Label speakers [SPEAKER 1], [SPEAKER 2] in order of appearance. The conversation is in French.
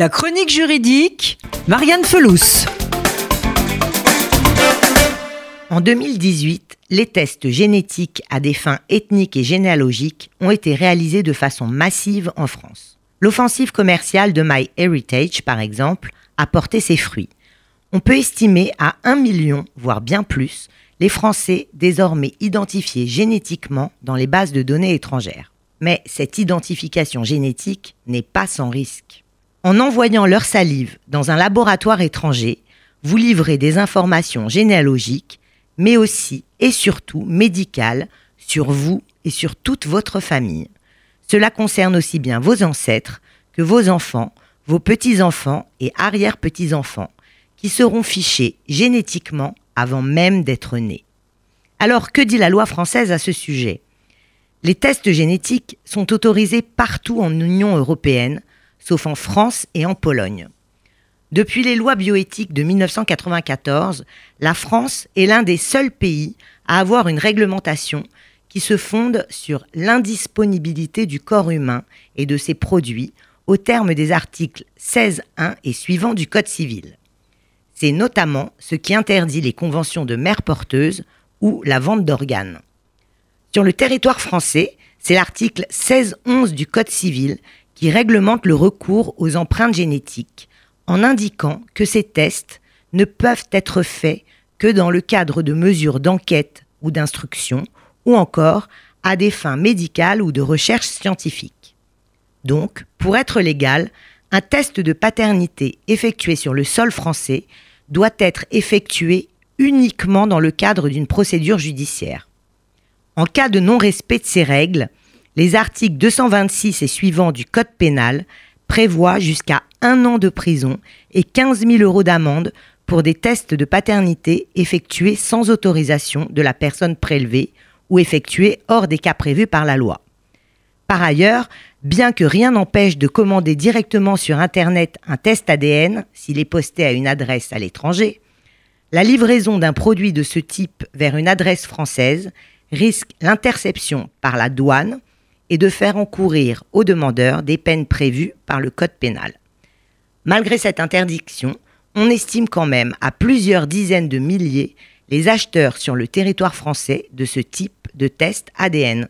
[SPEAKER 1] La chronique juridique, Marianne Felous.
[SPEAKER 2] En 2018, les tests génétiques à des fins ethniques et généalogiques ont été réalisés de façon massive en France. L'offensive commerciale de MyHeritage, par exemple, a porté ses fruits. On peut estimer à 1 million, voire bien plus, les Français désormais identifiés génétiquement dans les bases de données étrangères. Mais cette identification génétique n'est pas sans risque. En envoyant leur salive dans un laboratoire étranger, vous livrez des informations généalogiques, mais aussi et surtout médicales sur vous et sur toute votre famille. Cela concerne aussi bien vos ancêtres que vos enfants, vos petits-enfants et arrière-petits-enfants, qui seront fichés génétiquement avant même d'être nés. Alors que dit la loi française à ce sujet? Les tests génétiques sont autorisés partout en Union européenne, sauf en France et en Pologne. Depuis les lois bioéthiques de 1994, la France est l'un des seuls pays à avoir une réglementation qui se fonde sur l'indisponibilité du corps humain et de ses produits au terme des articles 16.1 et suivants du Code civil. C'est notamment ce qui interdit les conventions de mères porteuses ou la vente d'organes. Sur le territoire français, c'est l'article 16.11 du Code civil qui réglemente le recours aux empreintes génétiques en indiquant que ces tests ne peuvent être faits que dans le cadre de mesures d'enquête ou d'instruction ou encore à des fins médicales ou de recherche scientifique. Donc, pour être légal, un test de paternité effectué sur le sol français doit être effectué uniquement dans le cadre d'une procédure judiciaire. En cas de non-respect de ces règles, les articles 226 et suivants du Code pénal prévoient jusqu'à un an de prison et 15 000 euros d'amende pour des tests de paternité effectués sans autorisation de la personne prélevée ou effectués hors des cas prévus par la loi. Par ailleurs, bien que rien n'empêche de commander directement sur Internet un test ADN s'il est posté à une adresse à l'étranger, la livraison d'un produit de ce type vers une adresse française risque l'interception par la douane et de faire encourir aux demandeurs des peines prévues par le Code pénal. Malgré cette interdiction, on estime quand même à plusieurs dizaines de milliers les acheteurs sur le territoire français de ce type de test ADN.